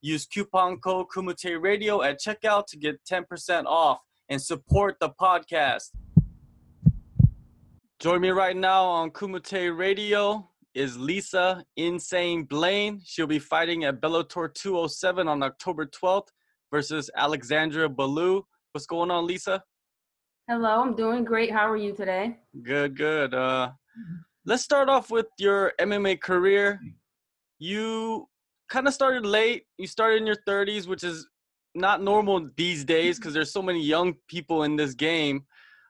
Use coupon code Kumite Radio at checkout to get 10% off and support the podcast. Join me right now on Kumite Radio is Lisa Insane Blaine. She'll be fighting at Bellator 207 on October 12th versus Alexandra Ballou. What's going on, Lisa? Hello, I'm doing great. How are you today? Good, good. Uh, let's start off with your MMA career. You kind of started late. You started in your 30s, which is not normal these days because there's so many young people in this game.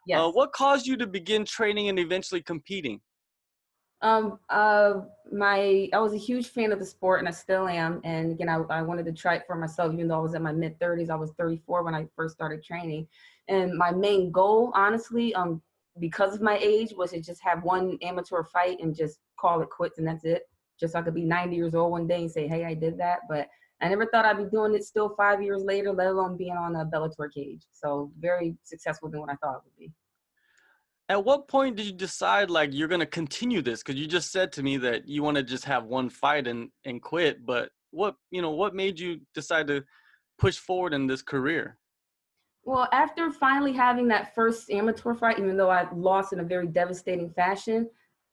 Yes. Uh, what caused you to begin training and eventually competing? Um, uh, my I was a huge fan of the sport, and I still am. And again, I, I wanted to try it for myself, even though I was in my mid 30s. I was 34 when I first started training, and my main goal, honestly, um, because of my age, was to just have one amateur fight and just call it quits, and that's it. Just so I could be 90 years old one day and say, "Hey, I did that." But I never thought I'd be doing it still five years later, let alone being on a Bellator cage. So very successful than what I thought it would be. At what point did you decide like you're gonna continue this? Because you just said to me that you want to just have one fight and and quit. But what you know, what made you decide to push forward in this career? Well, after finally having that first amateur fight, even though I lost in a very devastating fashion,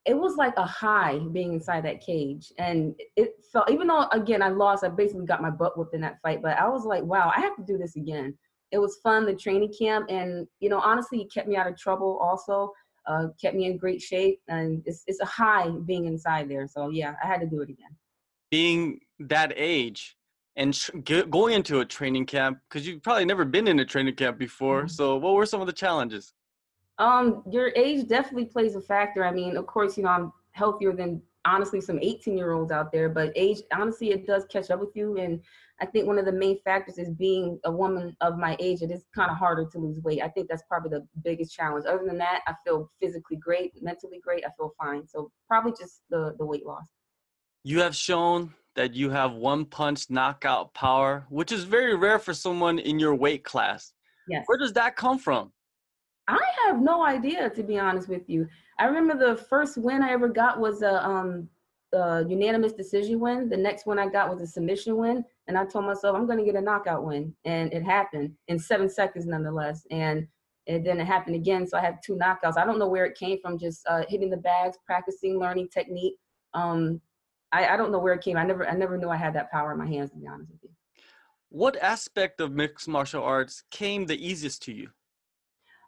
it was like a high being inside that cage. And it felt, even though again I lost, I basically got my butt whooped in that fight, but I was like, wow, I have to do this again it was fun, the training camp, and you know, honestly, it kept me out of trouble. Also, uh, kept me in great shape, and it's it's a high being inside there. So yeah, I had to do it again. Being that age and tr- going into a training camp because you've probably never been in a training camp before. Mm-hmm. So what were some of the challenges? Um, your age definitely plays a factor. I mean, of course, you know, I'm healthier than honestly some 18 year olds out there, but age honestly it does catch up with you and I think one of the main factors is being a woman of my age. It is kind of harder to lose weight. I think that's probably the biggest challenge. Other than that, I feel physically great, mentally great. I feel fine. So probably just the the weight loss. You have shown that you have one punch knockout power, which is very rare for someone in your weight class. Yes. Where does that come from? I have no idea, to be honest with you. I remember the first win I ever got was a um, a unanimous decision win. The next one I got was a submission win. And I told myself I'm going to get a knockout win. And it happened in seven seconds, nonetheless. And and then it happened again. So I had two knockouts. I don't know where it came from, just uh, hitting the bags, practicing, learning technique. Um, I, I don't know where it came. I never, I never knew I had that power in my hands, to be honest with you. What aspect of mixed martial arts came the easiest to you?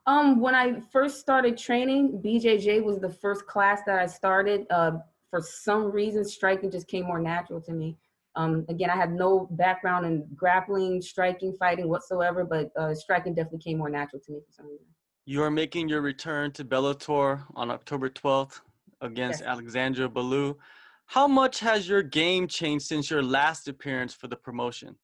Um, when I first started training, BJJ was the first class that I started. Uh, for some reason, striking just came more natural to me. Um, again, I had no background in grappling, striking, fighting whatsoever, but uh, striking definitely came more natural to me for some reason. You are making your return to Bellator on October 12th against yes. Alexandria Ballou. How much has your game changed since your last appearance for the promotion?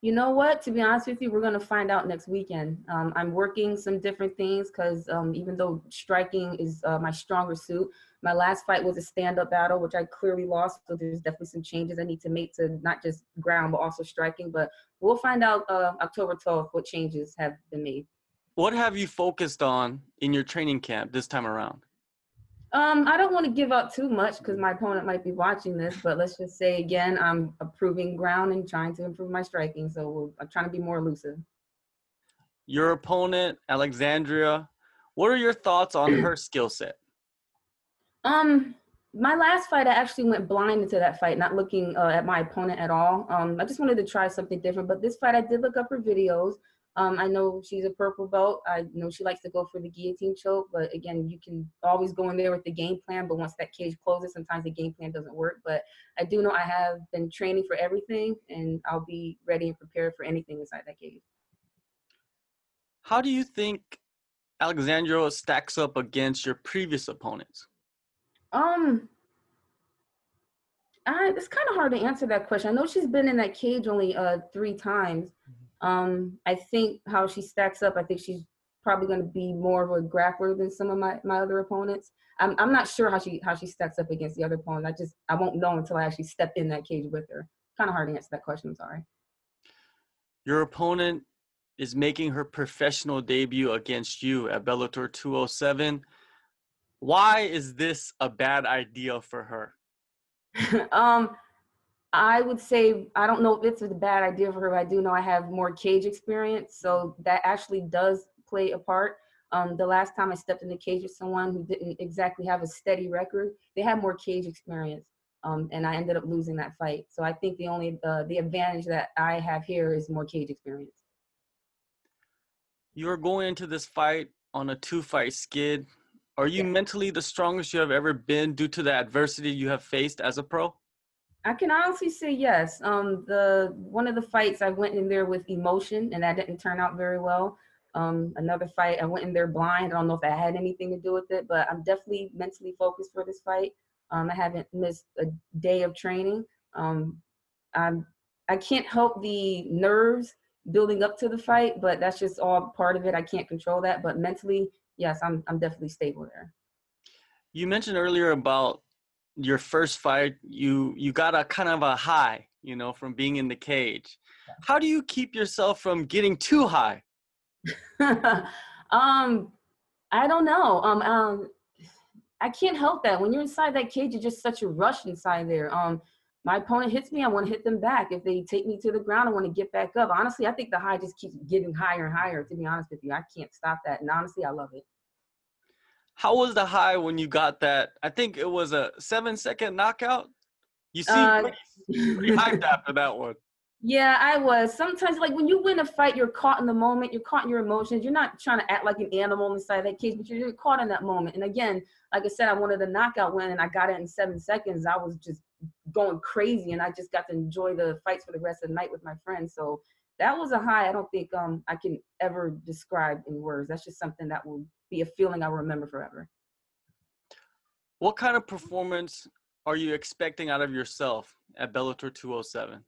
You know what? To be honest with you, we're going to find out next weekend. Um, I'm working some different things because um, even though striking is uh, my stronger suit, my last fight was a stand-up battle, which I clearly lost. So there's definitely some changes I need to make to not just ground but also striking. But we'll find out uh, October 12th what changes have been made. What have you focused on in your training camp this time around? Um, I don't want to give up too much because my opponent might be watching this, but let's just say again, I'm improving ground and trying to improve my striking. So we'll, I'm trying to be more elusive. Your opponent, Alexandria, what are your thoughts on her skill set? Um, my last fight, I actually went blind into that fight, not looking uh, at my opponent at all. Um, I just wanted to try something different. But this fight, I did look up her videos. Um, I know she's a purple belt. I know she likes to go for the guillotine choke, but again, you can always go in there with the game plan. But once that cage closes, sometimes the game plan doesn't work. But I do know I have been training for everything, and I'll be ready and prepared for anything inside that cage. How do you think Alexandria stacks up against your previous opponents? Um, I, it's kind of hard to answer that question. I know she's been in that cage only uh three times. Um, I think how she stacks up, I think she's probably going to be more of a grappler than some of my, my other opponents. I'm, I'm not sure how she how she stacks up against the other opponents. I just I won't know until I actually step in that cage with her. Kind of hard to answer that question. I'm sorry. Your opponent is making her professional debut against you at Bellator 207. Why is this a bad idea for her? um, I would say I don't know if it's a bad idea for her. But I do know I have more cage experience, so that actually does play a part. Um, the last time I stepped in the cage with someone who didn't exactly have a steady record, they had more cage experience, um, and I ended up losing that fight. So I think the only uh, the advantage that I have here is more cage experience. You're going into this fight on a two-fight skid. Are you yeah. mentally the strongest you have ever been due to the adversity you have faced as a pro? I can honestly say yes. Um, the one of the fights I went in there with emotion, and that didn't turn out very well. Um, another fight, I went in there blind. I don't know if that had anything to do with it, but I'm definitely mentally focused for this fight. Um, I haven't missed a day of training. Um, I'm, I can't help the nerves building up to the fight, but that's just all part of it. I can't control that, but mentally, yes, I'm, I'm definitely stable there. You mentioned earlier about your first fight. You you got a kind of a high, you know, from being in the cage. How do you keep yourself from getting too high? um, I don't know. Um, um, I can't help that. When you're inside that cage, you're just such a rush inside there. Um, my opponent hits me, I want to hit them back. If they take me to the ground, I want to get back up. Honestly, I think the high just keeps getting higher and higher. To be honest with you, I can't stop that. And honestly, I love it. How was the high when you got that? I think it was a seven second knockout. You seem uh, pretty, pretty hyped after that one. Yeah, I was. Sometimes, like when you win a fight, you're caught in the moment. You're caught in your emotions. You're not trying to act like an animal inside that cage, but you're caught in that moment. And again, like I said, I wanted a knockout win, and I got it in seven seconds. I was just going crazy, and I just got to enjoy the fights for the rest of the night with my friends. So that was a high. I don't think um I can ever describe in words. That's just something that will be a feeling I'll remember forever. What kind of performance are you expecting out of yourself at Bellator 207?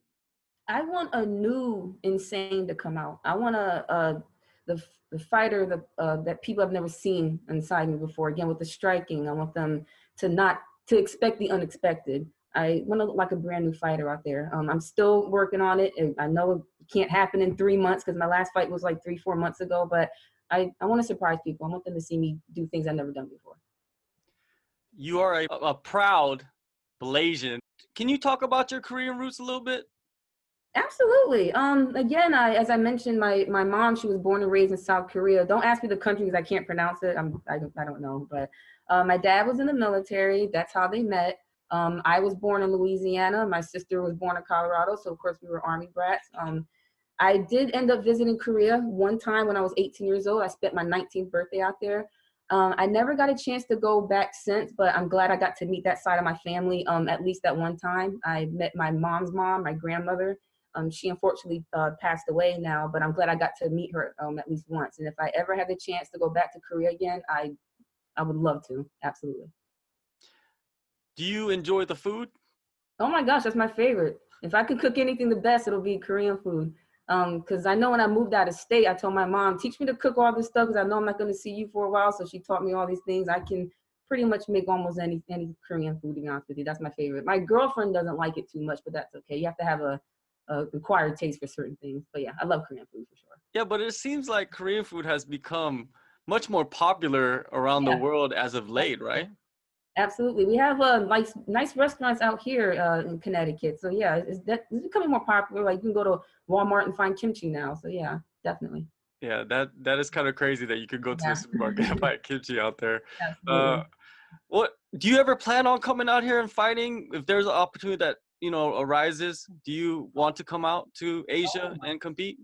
I want a new insane to come out. I want a, a the the fighter that uh, that people have never seen inside me before. Again, with the striking, I want them to not to expect the unexpected. I want to look like a brand new fighter out there. Um, I'm still working on it. I know it can't happen in three months because my last fight was like three, four months ago. But I, I want to surprise people. I want them to see me do things I've never done before. You are a, a proud Malaysian. Can you talk about your Korean roots a little bit? Absolutely. Um, again, I, as I mentioned, my, my mom, she was born and raised in South Korea. Don't ask me the country because I can't pronounce it. I'm, I, don't, I don't know. But uh, my dad was in the military. That's how they met. Um, I was born in Louisiana. My sister was born in Colorado. So, of course, we were Army brats. Um, I did end up visiting Korea one time when I was 18 years old. I spent my 19th birthday out there. Um, I never got a chance to go back since, but I'm glad I got to meet that side of my family um, at least at one time. I met my mom's mom, my grandmother, um, she unfortunately uh, passed away now, but I'm glad I got to meet her um, at least once. And if I ever have the chance to go back to Korea again, I, I would love to. Absolutely. Do you enjoy the food? Oh my gosh, that's my favorite. If I could cook anything the best, it'll be Korean food. Because um, I know when I moved out of state, I told my mom, teach me to cook all this stuff because I know I'm not going to see you for a while. So she taught me all these things. I can pretty much make almost any any Korean food. To be honest with you, that's my favorite. My girlfriend doesn't like it too much, but that's okay. You have to have a uh, acquired taste for certain things. But yeah, I love Korean food for sure. Yeah, but it seems like Korean food has become much more popular around yeah. the world as of late, right? Absolutely, we have uh, nice nice restaurants out here uh, in Connecticut. So yeah, it's, that, it's becoming more popular. Like you can go to Walmart and find kimchi now. So yeah, definitely. Yeah, that that is kind of crazy that you could go to yeah. the supermarket and buy kimchi out there. Uh, what do you ever plan on coming out here and fighting if there's an opportunity that you know arises do you want to come out to asia oh. and compete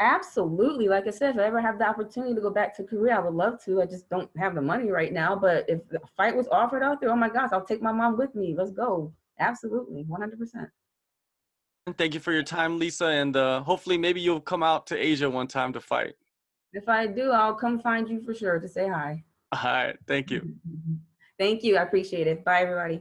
absolutely. Like i said if i ever have the opportunity to go back to korea i would love to. I just don't have the money right now but if the fight was offered out there oh my gosh i'll take my mom with me. Let's go. Absolutely. 100% And thank you for your time lisa and uh, hopefully maybe you'll come out to asia one time to fight. If i do i'll come find you for sure to say hi. All right. Thank you. Thank you. I appreciate it. Bye everybody